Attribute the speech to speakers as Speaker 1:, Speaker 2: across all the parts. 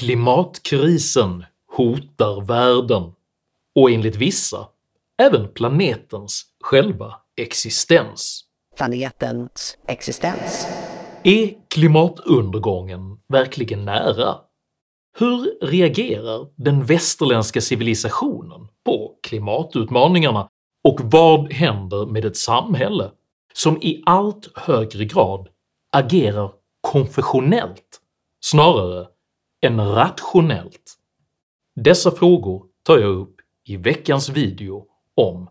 Speaker 1: Klimatkrisen hotar världen och enligt vissa även planetens själva existens.
Speaker 2: Planetens existens.
Speaker 1: Är klimatundergången verkligen nära? Hur reagerar den västerländska civilisationen på klimatutmaningarna och vad händer med ett samhälle som i allt högre grad agerar konfessionellt snarare än rationellt? Dessa frågor tar jag upp i veckans video om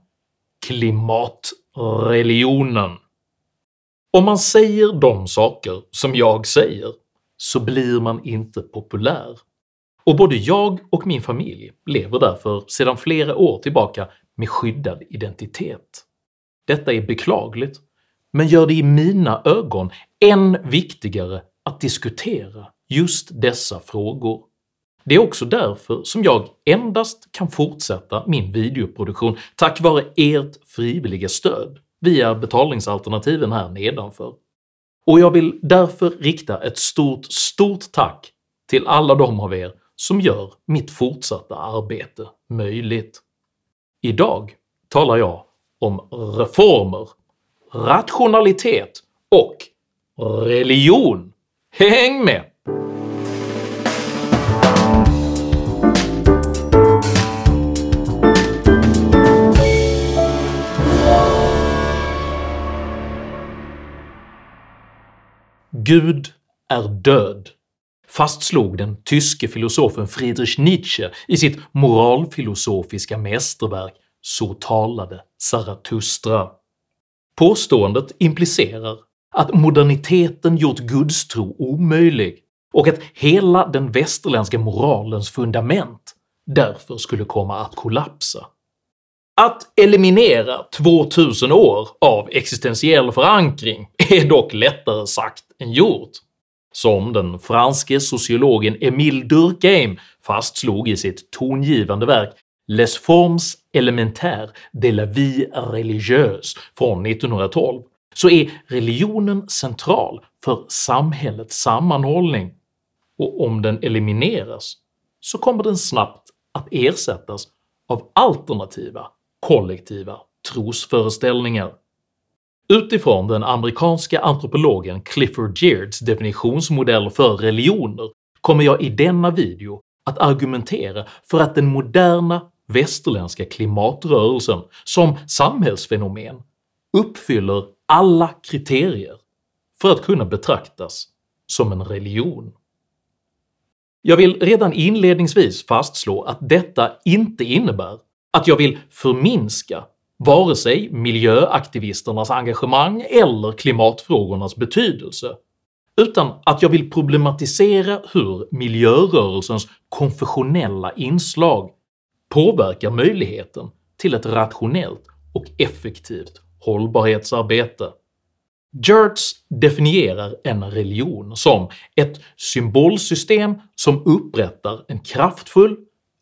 Speaker 1: klimatreligionen. Om man säger de saker som jag säger så blir man inte populär, och både jag och min familj lever därför sedan flera år tillbaka med skyddad identitet. Detta är beklagligt, men gör det i mina ögon än viktigare att diskutera just dessa frågor. Det är också därför som jag endast kan fortsätta min videoproduktion tack vare ert frivilliga stöd via betalningsalternativen här nedanför. Och jag vill därför rikta ett stort, stort tack till alla de av er som gör mitt fortsatta arbete möjligt. Idag talar jag om reformer, rationalitet och religion. Häng med! Gud är död, fastslog den tyske filosofen Friedrich Nietzsche i sitt moralfilosofiska mästerverk “Så talade Zarathustra”. Påståendet implicerar att moderniteten gjort gudstro omöjlig och att hela den västerländska moralens fundament därför skulle komma att kollapsa. Att eliminera 2000 år av existentiell förankring är dock lättare sagt än gjort, som den franske sociologen Émile Durkheim fastslog i sitt tongivande verk “Les formes élémentaires de la vie religieuse” från 1912 så är religionen central för samhällets sammanhållning, och om den elimineras så kommer den snabbt att ersättas av alternativa kollektiva trosföreställningar. Utifrån den amerikanska antropologen Clifford Geertz definitionsmodell för religioner kommer jag i denna video att argumentera för att den moderna västerländska klimatrörelsen som samhällsfenomen uppfyller alla kriterier för att kunna betraktas som en religion. Jag vill redan inledningsvis fastslå att detta inte innebär att jag vill förminska vare sig miljöaktivisternas engagemang eller klimatfrågornas betydelse, utan att jag vill problematisera hur miljörörelsens konfessionella inslag påverkar möjligheten till ett rationellt och effektivt hållbarhetsarbete. Gertz definierar en religion som ett symbolsystem som upprättar en kraftfull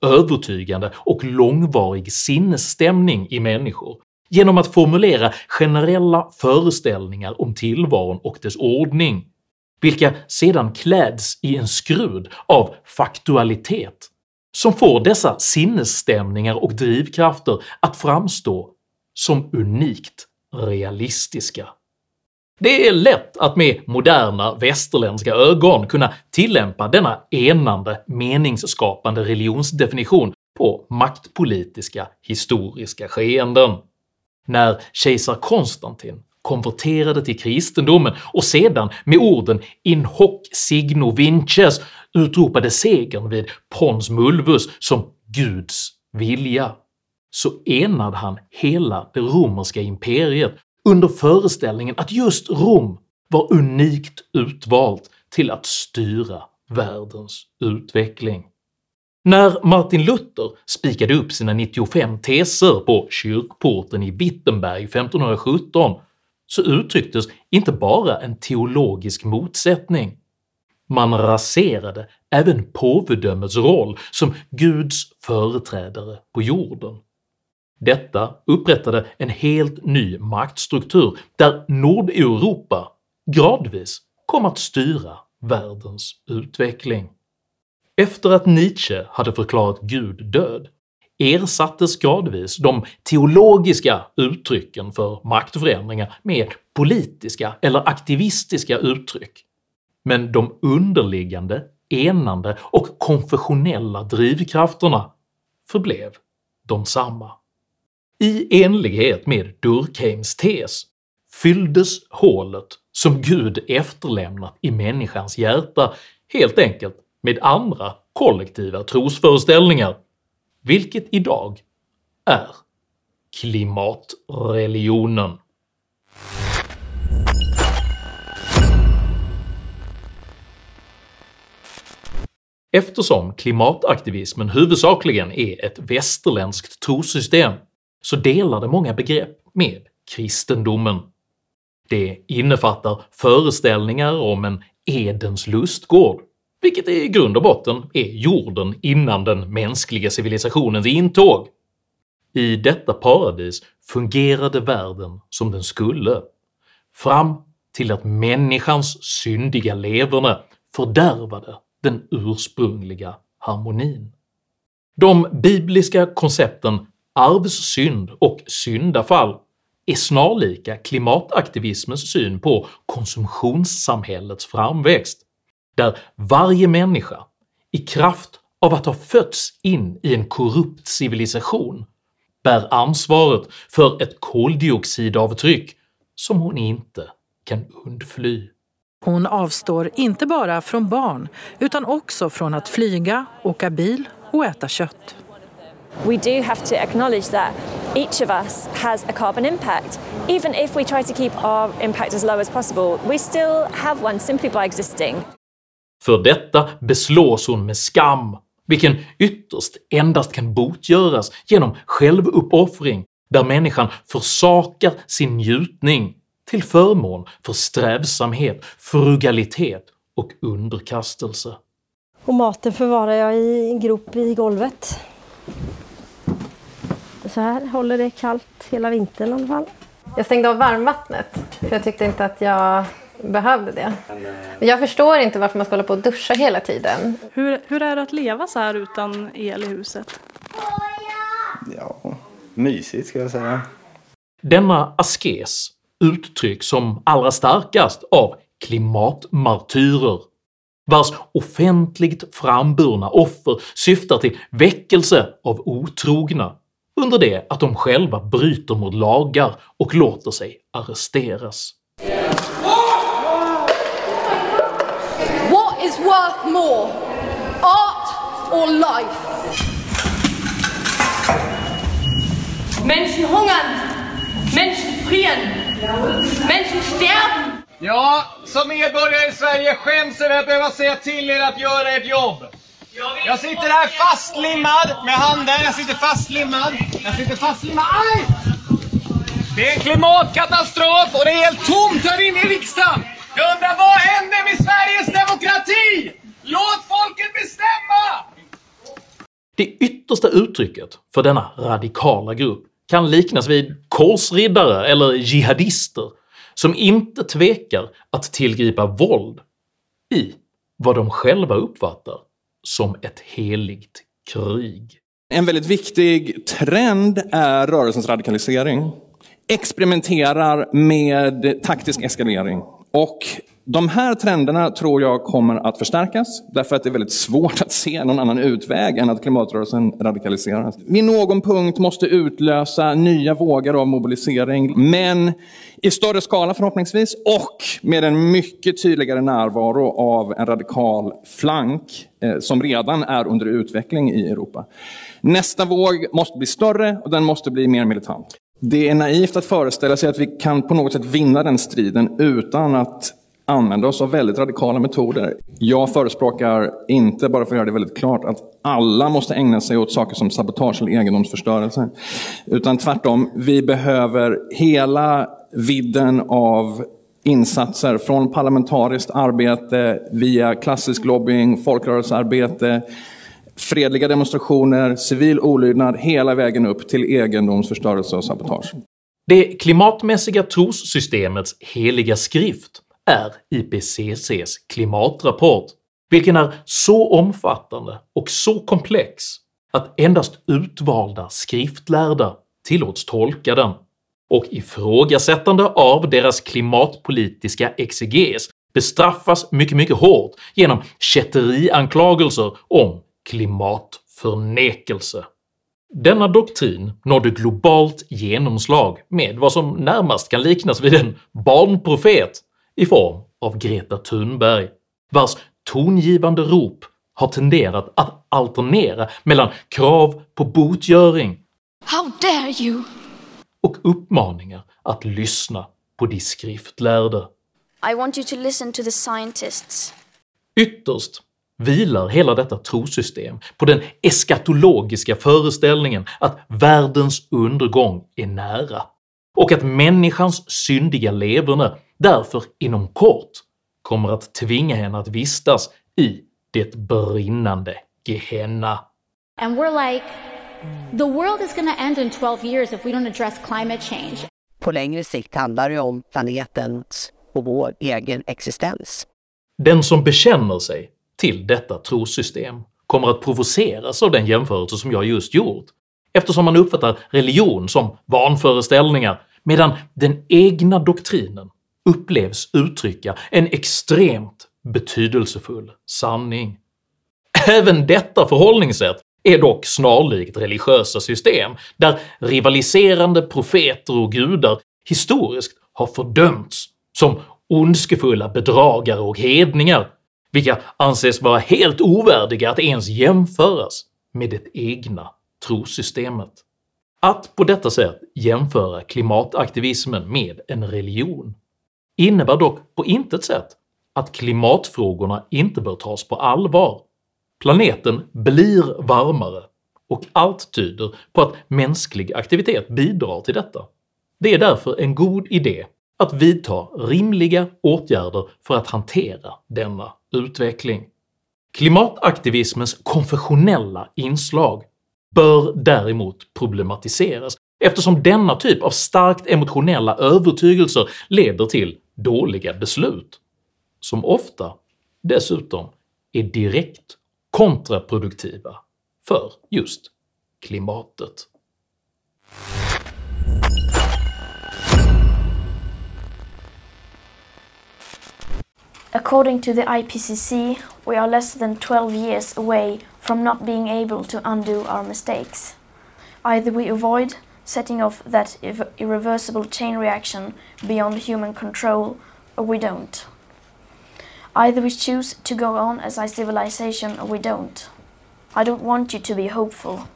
Speaker 1: övertygande och långvarig sinnesstämning i människor genom att formulera generella föreställningar om tillvaron och dess ordning, vilka sedan kläds i en skrud av faktualitet som får dessa sinnesstämningar och drivkrafter att framstå som unikt realistiska. Det är lätt att med moderna västerländska ögon kunna tillämpa denna enande meningsskapande religionsdefinition på maktpolitiska historiska skeenden. När kejsar Konstantin konverterade till kristendomen och sedan med orden “in hoc signo vinces” utropade segern vid Pons Mulvus som “Guds vilja” så enade han hela det romerska imperiet under föreställningen att just Rom var unikt utvalt till att styra världens utveckling. När Martin Luther spikade upp sina 95 teser på kyrkporten i Wittenberg 1517 så uttrycktes inte bara en teologisk motsättning, man raserade även påvedömets roll som Guds företrädare på jorden. Detta upprättade en helt ny maktstruktur där Nordeuropa gradvis kom att styra världens utveckling. Efter att Nietzsche hade förklarat Gud död ersattes gradvis de teologiska uttrycken för maktförändringar med politiska eller aktivistiska uttryck, men de underliggande, enande och konfessionella drivkrafterna förblev de samma. I enlighet med Durkheims tes fylldes hålet som Gud efterlämnat i människans hjärta helt enkelt med andra kollektiva trosföreställningar, vilket idag är klimatreligionen. Eftersom klimataktivismen huvudsakligen är ett västerländskt trossystem så delar det många begrepp med kristendomen. Det innefattar föreställningar om en Edens lustgård, vilket i grund och botten är jorden innan den mänskliga civilisationens intåg. I detta paradis fungerade världen som den skulle, fram till att människans syndiga leverne fördärvade den ursprungliga harmonin. De bibliska koncepten arvssynd och syndafall är snarlika klimataktivismens syn på konsumtionssamhällets framväxt, där varje människa i kraft av att ha fötts in i en korrupt civilisation bär ansvaret för ett koldioxidavtryck som hon inte kan undfly.
Speaker 3: Hon avstår inte bara från barn utan också från att flyga, åka bil och äta kött.
Speaker 4: We do have to acknowledge that each of us has a carbon impact. Even if we try to keep our impact as low as possible, we still have one simply by existing.
Speaker 1: För detta beslås hon med skam, vilken ytterst endast kan botgöras genom självuppoffring där människan försakar sin njutning till förmån för strävsamhet, frugalitet och underkastelse.
Speaker 5: Och maten förvarar jag i en grop i golvet. Så här håller det kallt hela vintern i alla fall.
Speaker 6: Jag stängde av varmvattnet för jag tyckte inte att jag behövde det. Jag förstår inte varför man ska hålla på och duscha hela tiden.
Speaker 7: Hur, hur är det att leva så här utan el i huset?
Speaker 8: Ja, mysigt ska jag säga.
Speaker 1: Denna askes uttrycks som allra starkast av klimatmartyrer vars offentligt framburna offer syftar till väckelse av otrogna under det att de själva bryter mot lagar och låter sig arresteras.
Speaker 9: What is worth more, art or life? Menschen hungern, Menschen frieren, Menschen sterben.
Speaker 10: Ja, som medborgare i Sverige skäms över att behöva säga till er att göra ert jobb. Jag sitter här fastlimmad med handen. Jag sitter fastlimmad. Jag sitter fastlimmad. Aj! Det är en klimatkatastrof och det är helt tomt här inne i riksdagen. Jag undrar vad hände med Sveriges demokrati? Låt folket bestämma!
Speaker 1: Det yttersta uttrycket för denna radikala grupp kan liknas vid korsriddare eller jihadister som inte tvekar att tillgripa våld i vad de själva uppfattar som ett heligt krig.
Speaker 11: En väldigt viktig trend är rörelsens radikalisering. Experimenterar med taktisk eskalering. Och de här trenderna tror jag kommer att förstärkas därför att det är väldigt svårt att se någon annan utväg än att klimatrörelsen radikaliseras. Vid någon punkt måste utlösa nya vågor av mobilisering men i större skala förhoppningsvis och med en mycket tydligare närvaro av en radikal flank eh, som redan är under utveckling i Europa. Nästa våg måste bli större och den måste bli mer militant. Det är naivt att föreställa sig att vi kan på något sätt vinna den striden utan att använder oss av väldigt radikala metoder. Jag förespråkar, inte bara för att göra det väldigt klart, att alla måste ägna sig åt saker som sabotage eller egendomsförstörelse. Utan tvärtom, vi behöver hela vidden av insatser från parlamentariskt arbete via klassisk lobbying, folkrörelsearbete, fredliga demonstrationer, civil olydnad hela vägen upp till egendomsförstörelse och sabotage.
Speaker 1: Det klimatmässiga trossystemets heliga skrift är IPCCs klimatrapport vilken är så omfattande och så komplex att endast utvalda skriftlärda tillåts tolka den, och ifrågasättande av deras klimatpolitiska exeges bestraffas mycket mycket hårt genom kätterianklagelser om klimatförnekelse. Denna doktrin nådde globalt genomslag med vad som närmast kan liknas vid en barnprofet i form av Greta Thunberg, vars tongivande rop har tenderat att alternera mellan krav på botgöring
Speaker 9: How dare you!
Speaker 1: och uppmaningar att lyssna på de skriftlärde.
Speaker 12: I want you to listen to the scientists.
Speaker 1: Ytterst vilar hela detta trosystem på den eskatologiska föreställningen att världens undergång är nära, och att människans syndiga leverne därför inom kort kommer att tvinga henne att vistas i det brinnande Gehenna.
Speaker 13: And we're like, the world is to end in 12 years if we don't address climate change.
Speaker 2: På längre sikt handlar det om planetens och vår egen existens.
Speaker 1: Den som bekänner sig till detta trossystem kommer att provoceras av den jämförelse som jag just gjort, eftersom man uppfattar religion som vanföreställningar medan den egna doktrinen upplevs uttrycka en extremt betydelsefull sanning. Även detta förhållningssätt är dock snarlikt religiösa system, där rivaliserande profeter och gudar historiskt har fördömts som ondskefulla bedragare och hedningar, vilka anses vara helt ovärdiga att ens jämföras med det egna trosystemet. Att på detta sätt jämföra klimataktivismen med en religion innebär dock på intet sätt att klimatfrågorna inte bör tas på allvar. Planeten blir varmare och allt tyder på att mänsklig aktivitet bidrar till detta. Det är därför en god idé att vidta rimliga åtgärder för att hantera denna utveckling. Klimataktivismens konfessionella inslag bör däremot problematiseras eftersom denna typ av starkt emotionella övertygelser leder till dåliga beslut, som ofta dessutom är direkt kontraproduktiva för just klimatet.
Speaker 12: According to the IPCC, we are less than 12 years away from not being able to undo our mistakes. Either we avoid setting off that irreversible chain reaction beyond human control, or we don't. Either we choose to go on as a civilization, or we don't. I don't want you to be hopeful.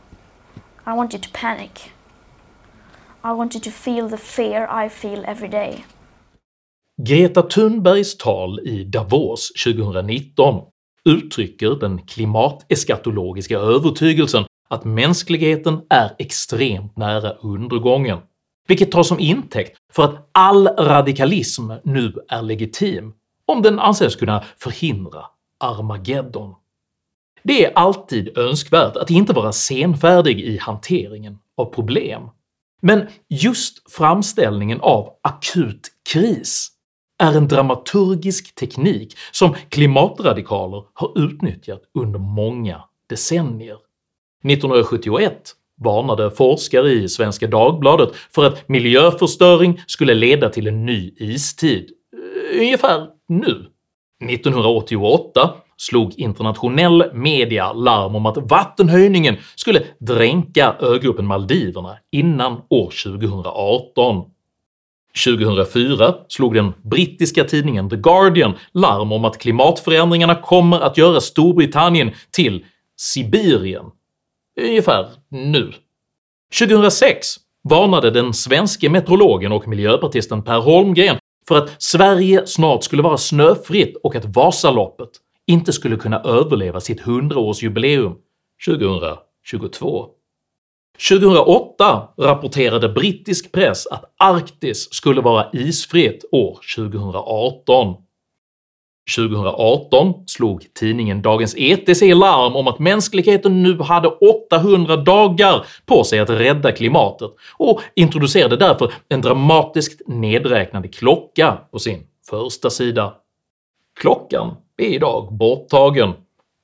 Speaker 12: I want you to panic. I want you to feel the fear I feel every day.
Speaker 1: Greta Thunbergs tal i Davos 2019 uttrycker den klimateskatologiska övertygelsen att mänskligheten är extremt nära undergången, vilket tas som intäkt för att all radikalism nu är legitim om den anses kunna förhindra Armageddon. Det är alltid önskvärt att inte vara senfärdig i hanteringen av problem, men just framställningen av akut kris är en dramaturgisk teknik som klimatradikaler har utnyttjat under många decennier. 1971 varnade forskare i Svenska Dagbladet för att miljöförstöring skulle leda till en ny istid, ungefär nu. 1988 slog internationell media larm om att vattenhöjningen skulle dränka ögruppen Maldiverna innan år 2018. 2004 slog den brittiska tidningen The Guardian larm om att klimatförändringarna kommer att göra Storbritannien till Sibirien, ungefär nu. 2006 varnade den svenske meteorologen och miljöpartisten Per Holmgren för att Sverige snart skulle vara snöfritt och att Vasaloppet inte skulle kunna överleva sitt 100-årsjubileum 2022. 2008 rapporterade brittisk press att Arktis skulle vara isfritt år 2018. 2018 slog tidningen Dagens ETC larm om att mänskligheten nu hade 800 dagar på sig att rädda klimatet och introducerade därför en dramatiskt nedräknande klocka på sin första sida. Klockan är idag borttagen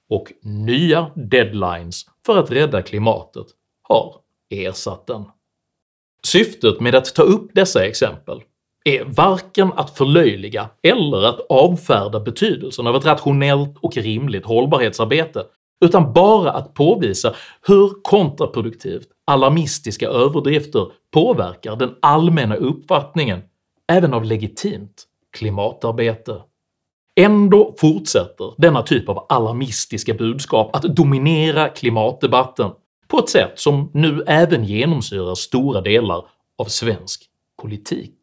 Speaker 1: och nya deadlines för att rädda klimatet har ersatt den. Syftet med att ta upp dessa exempel är varken att förlöjliga eller att avfärda betydelsen av ett rationellt och rimligt hållbarhetsarbete, utan bara att påvisa hur kontraproduktivt alarmistiska överdrifter påverkar den allmänna uppfattningen även av legitimt klimatarbete. Ändå fortsätter denna typ av alarmistiska budskap att dominera klimatdebatten på ett sätt som nu även genomsyrar stora delar av svensk politik.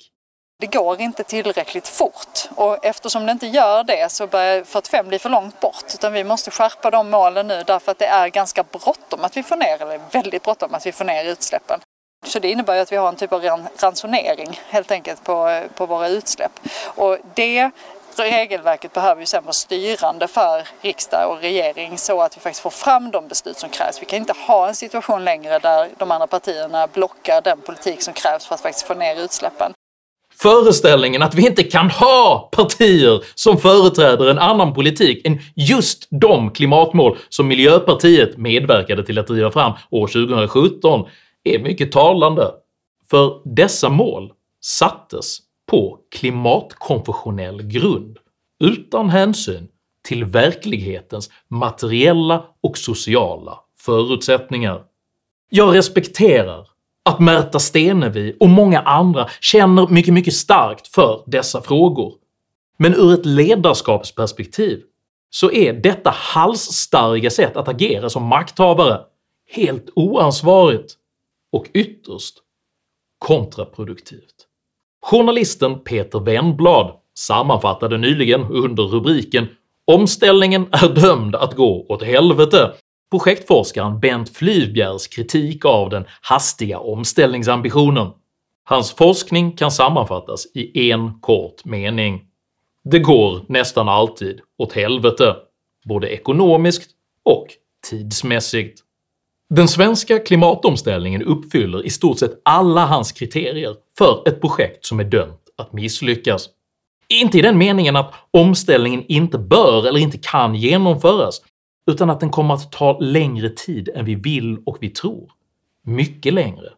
Speaker 14: Det går inte tillräckligt fort och eftersom det inte gör det så börjar 45 bli för långt bort utan vi måste skärpa de målen nu därför att det är ganska bråttom att vi får ner, eller väldigt bråttom att vi får ner utsläppen. Så det innebär ju att vi har en typ av ransonering helt enkelt på, på våra utsläpp. Och det regelverket behöver ju sen vara styrande för riksdag och regering så att vi faktiskt får fram de beslut som krävs. Vi kan inte ha en situation längre där de andra partierna blockar den politik som krävs för att faktiskt få ner utsläppen.
Speaker 1: Föreställningen att vi inte kan ha partier som företräder en annan politik än just de klimatmål som Miljöpartiet medverkade till att driva fram år 2017 är mycket talande, för dessa mål sattes på klimatkonfessionell grund utan hänsyn till verklighetens materiella och sociala förutsättningar. Jag respekterar att Märta Stenevi och många andra känner mycket, mycket starkt för dessa frågor, men ur ett ledarskapsperspektiv så är detta halsstarriga sätt att agera som makthavare helt oansvarigt och ytterst kontraproduktivt. Journalisten Peter Wennblad sammanfattade nyligen under rubriken “Omställningen är dömd att gå åt helvete” projektforskaren Bent Flyvbjergs kritik av den hastiga omställningsambitionen. Hans forskning kan sammanfattas i en kort mening. Det går nästan alltid åt helvete, både ekonomiskt och tidsmässigt. Den svenska klimatomställningen uppfyller i stort sett alla hans kriterier för ett projekt som är dömt att misslyckas. Inte i den meningen att omställningen inte bör eller inte kan genomföras, utan att den kommer att ta längre tid än vi vill och vi tror. Mycket längre.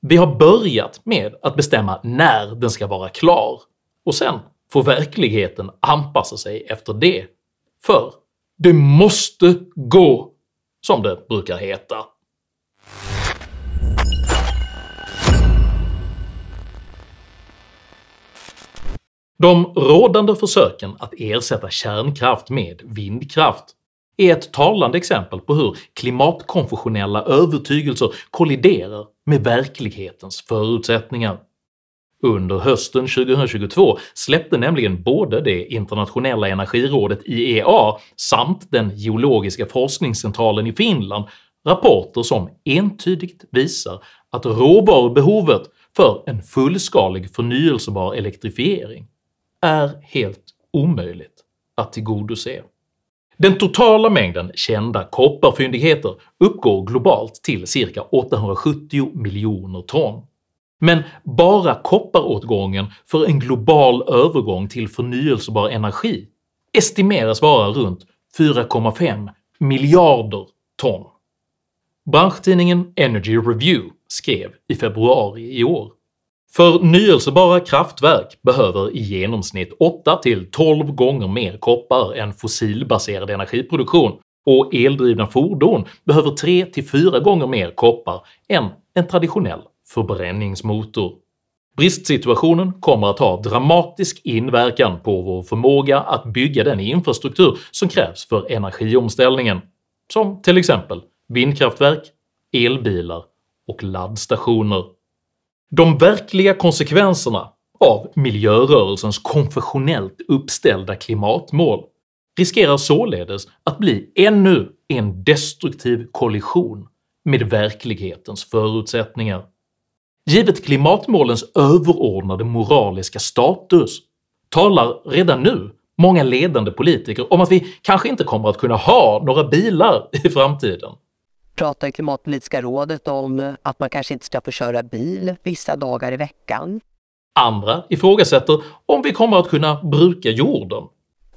Speaker 1: Vi har börjat med att bestämma när den ska vara klar, och sen får verkligheten anpassa sig efter det. För det måste gå som det brukar heta. De rådande försöken att ersätta kärnkraft med vindkraft är ett talande exempel på hur klimatkonfessionella övertygelser kolliderar med verklighetens förutsättningar. Under hösten 2022 släppte nämligen både det internationella energirådet IEA samt den geologiska forskningscentralen i Finland rapporter som entydigt visar att råvarubehovet för en fullskalig förnyelsebar elektrifiering är helt omöjligt att tillgodose. Den totala mängden kända kopparfyndigheter uppgår globalt till cirka 870 miljoner ton, men bara kopparåtgången för en global övergång till förnyelsebar energi estimeras vara runt 4,5 miljarder ton. Branschtidningen Energy Review skrev i februari i år “Förnyelsebara kraftverk behöver i genomsnitt 8-12 gånger mer koppar än fossilbaserad energiproduktion och eldrivna fordon behöver 3-4 gånger mer koppar än en traditionell förbränningsmotor. Bristsituationen kommer att ha dramatisk inverkan på vår förmåga att bygga den infrastruktur som krävs för energiomställningen, som till exempel vindkraftverk, elbilar och laddstationer. De verkliga konsekvenserna av miljörörelsens konfessionellt uppställda klimatmål riskerar således att bli ännu en destruktiv kollision med verklighetens förutsättningar. Givet klimatmålens överordnade moraliska status talar redan nu många ledande politiker om att vi kanske inte kommer att kunna ha några bilar i framtiden.
Speaker 2: Pratar Klimatpolitiska rådet om att man kanske inte ska få köra bil vissa dagar i veckan.
Speaker 1: Andra ifrågasätter om vi kommer att kunna bruka jorden.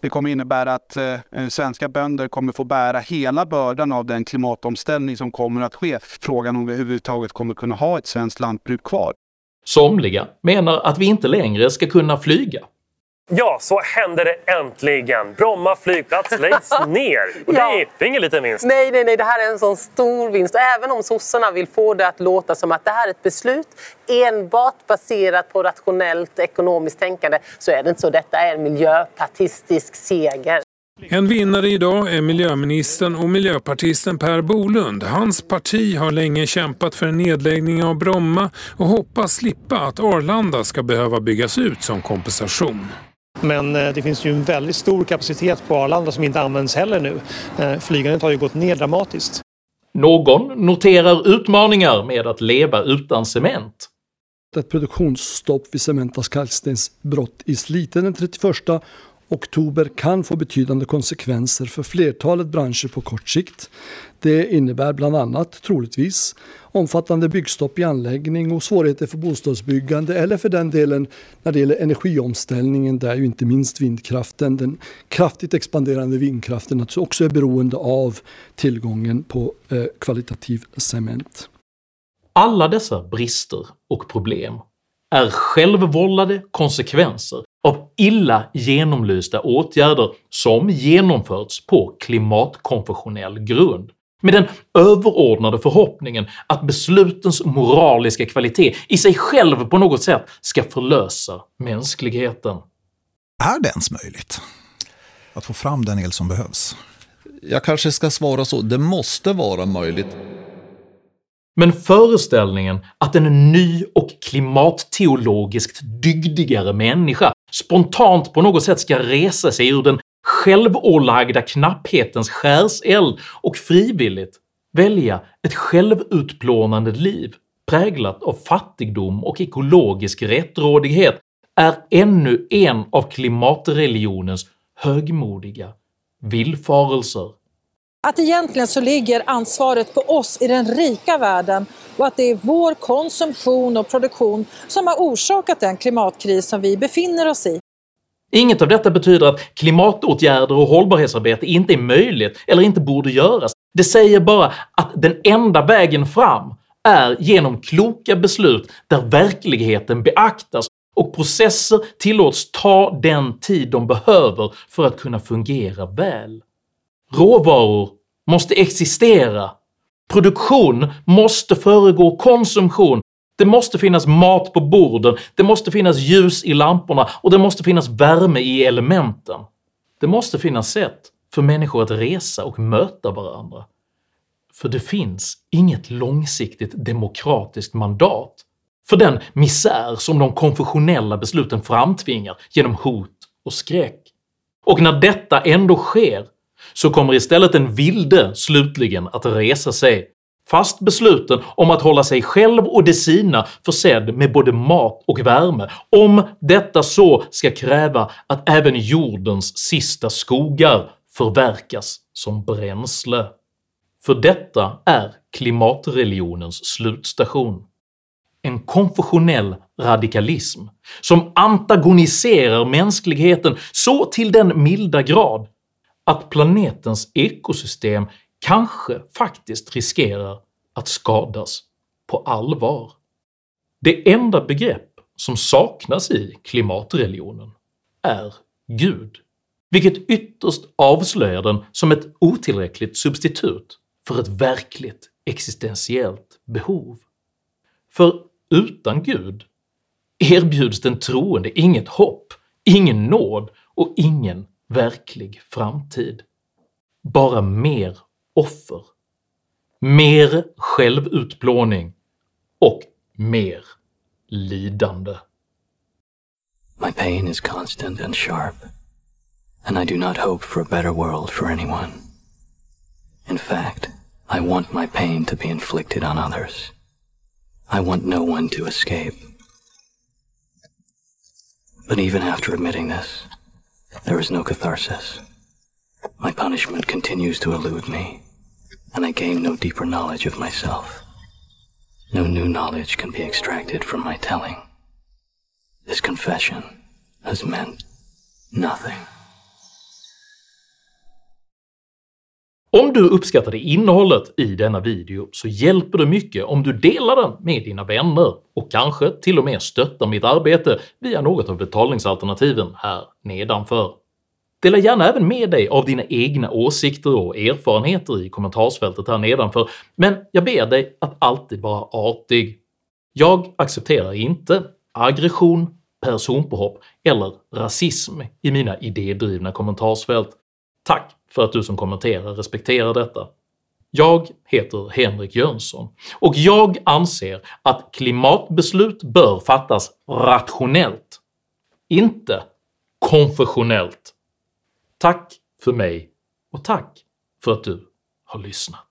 Speaker 15: Det kommer innebära att eh, svenska bönder kommer få bära hela bördan av den klimatomställning som kommer att ske. Frågan om vi överhuvudtaget kommer kunna ha ett svenskt lantbruk kvar.
Speaker 1: Somliga menar att vi inte längre ska kunna flyga.
Speaker 16: Ja, så händer det äntligen! Bromma flygplats läggs ner. Och
Speaker 17: Ja.
Speaker 16: det, är ingen liten vinst.
Speaker 17: Nej, nej, nej, det här är en sån stor vinst. Även om sossarna vill få det att låta som att det här är ett beslut enbart baserat på rationellt ekonomiskt tänkande så är det inte så. Detta är en miljöpartistisk seger.
Speaker 18: En vinnare idag är miljöministern och miljöpartisten Per Bolund. Hans parti har länge kämpat för en nedläggning av Bromma och hoppas slippa att Arlanda ska behöva byggas ut som kompensation.
Speaker 16: Men eh, det finns ju en väldigt stor kapacitet på Arlanda som inte används heller nu. Eh, Flygandet har ju gått ner dramatiskt.
Speaker 1: Någon noterar utmaningar med att leva utan cement.
Speaker 19: Ett produktionsstopp vid Cementas kalkstensbrott i Slite den 31 oktober kan få betydande konsekvenser för flertalet branscher på kort sikt. Det innebär bland annat, troligtvis, omfattande byggstopp i anläggning och svårigheter för bostadsbyggande eller för den delen när det gäller energiomställningen där ju inte minst vindkraften, den kraftigt expanderande vindkraften naturligtvis också är beroende av tillgången på eh, kvalitativ cement.
Speaker 1: Alla dessa brister och problem är självvållade konsekvenser av illa genomlysta åtgärder som genomförts på klimatkonfessionell grund med den överordnade förhoppningen att beslutens moraliska kvalitet i sig själv på något sätt ska förlösa mänskligheten.
Speaker 20: Är det ens möjligt att få fram den el som behövs?
Speaker 21: Jag kanske ska svara så, det måste vara möjligt.
Speaker 1: Men föreställningen att en ny och klimatteologiskt dygdigare människa spontant på något sätt ska resa sig ur den självålagda knapphetens skärseld och frivilligt välja ett självutplånande liv präglat av fattigdom och ekologisk rättrådighet är ännu en av klimatreligionens högmodiga villfarelser.
Speaker 3: Att egentligen så ligger ansvaret på oss i den rika världen och att det är vår konsumtion och produktion som har orsakat den klimatkris som vi befinner oss i.
Speaker 1: Inget av detta betyder att klimatåtgärder och hållbarhetsarbete inte är möjligt eller inte borde göras. Det säger bara att den enda vägen fram är genom kloka beslut där verkligheten beaktas och processer tillåts ta den tid de behöver för att kunna fungera väl. Råvaror måste existera, produktion måste föregå konsumtion, det måste finnas mat på borden, det måste finnas ljus i lamporna och det måste finnas värme i elementen. Det måste finnas sätt för människor att resa och möta varandra. För det finns inget långsiktigt demokratiskt mandat för den misär som de konfessionella besluten framtvingar genom hot och skräck. Och när detta ändå sker så kommer istället den vilde slutligen att resa sig, fast besluten om att hålla sig själv och de sina försedd med både mat och värme, om detta så ska kräva att även jordens sista skogar förverkas som bränsle. För detta är klimatreligionens slutstation. En konfessionell radikalism som antagoniserar mänskligheten så till den milda grad att planetens ekosystem kanske faktiskt riskerar att skadas på allvar. Det enda begrepp som saknas i klimatreligionen är Gud, vilket ytterst avslöjar den som ett otillräckligt substitut för ett verkligt existentiellt behov. För utan Gud erbjuds den troende inget hopp, ingen nåd och ingen verklig framtid. Bara mer offer, mer självutplåning och mer lidande.
Speaker 22: My pain is constant and sharp, and I do not hope for a better world for anyone. In fact, I want my pain to be inflicted on others. I want no one to escape. But even after admitting this, there is no catharsis. My punishment continues to elude me, and I gain no deeper knowledge of myself. No new knowledge can be extracted from my telling. This confession has meant nothing.
Speaker 1: Om du uppskattade innehållet i denna video så hjälper det mycket om du delar den med dina vänner och kanske till och med stöttar mitt arbete via något av betalningsalternativen här nedanför. Dela gärna även med dig av dina egna åsikter och erfarenheter i kommentarsfältet här nedanför, men jag ber dig att alltid vara artig. Jag accepterar inte aggression, personpåhopp eller rasism i mina idédrivna kommentarsfält. Tack för att du som kommenterar respekterar detta. Jag heter Henrik Jönsson, och jag anser att klimatbeslut bör fattas rationellt, inte konfessionellt. Tack för mig och tack för att du har lyssnat.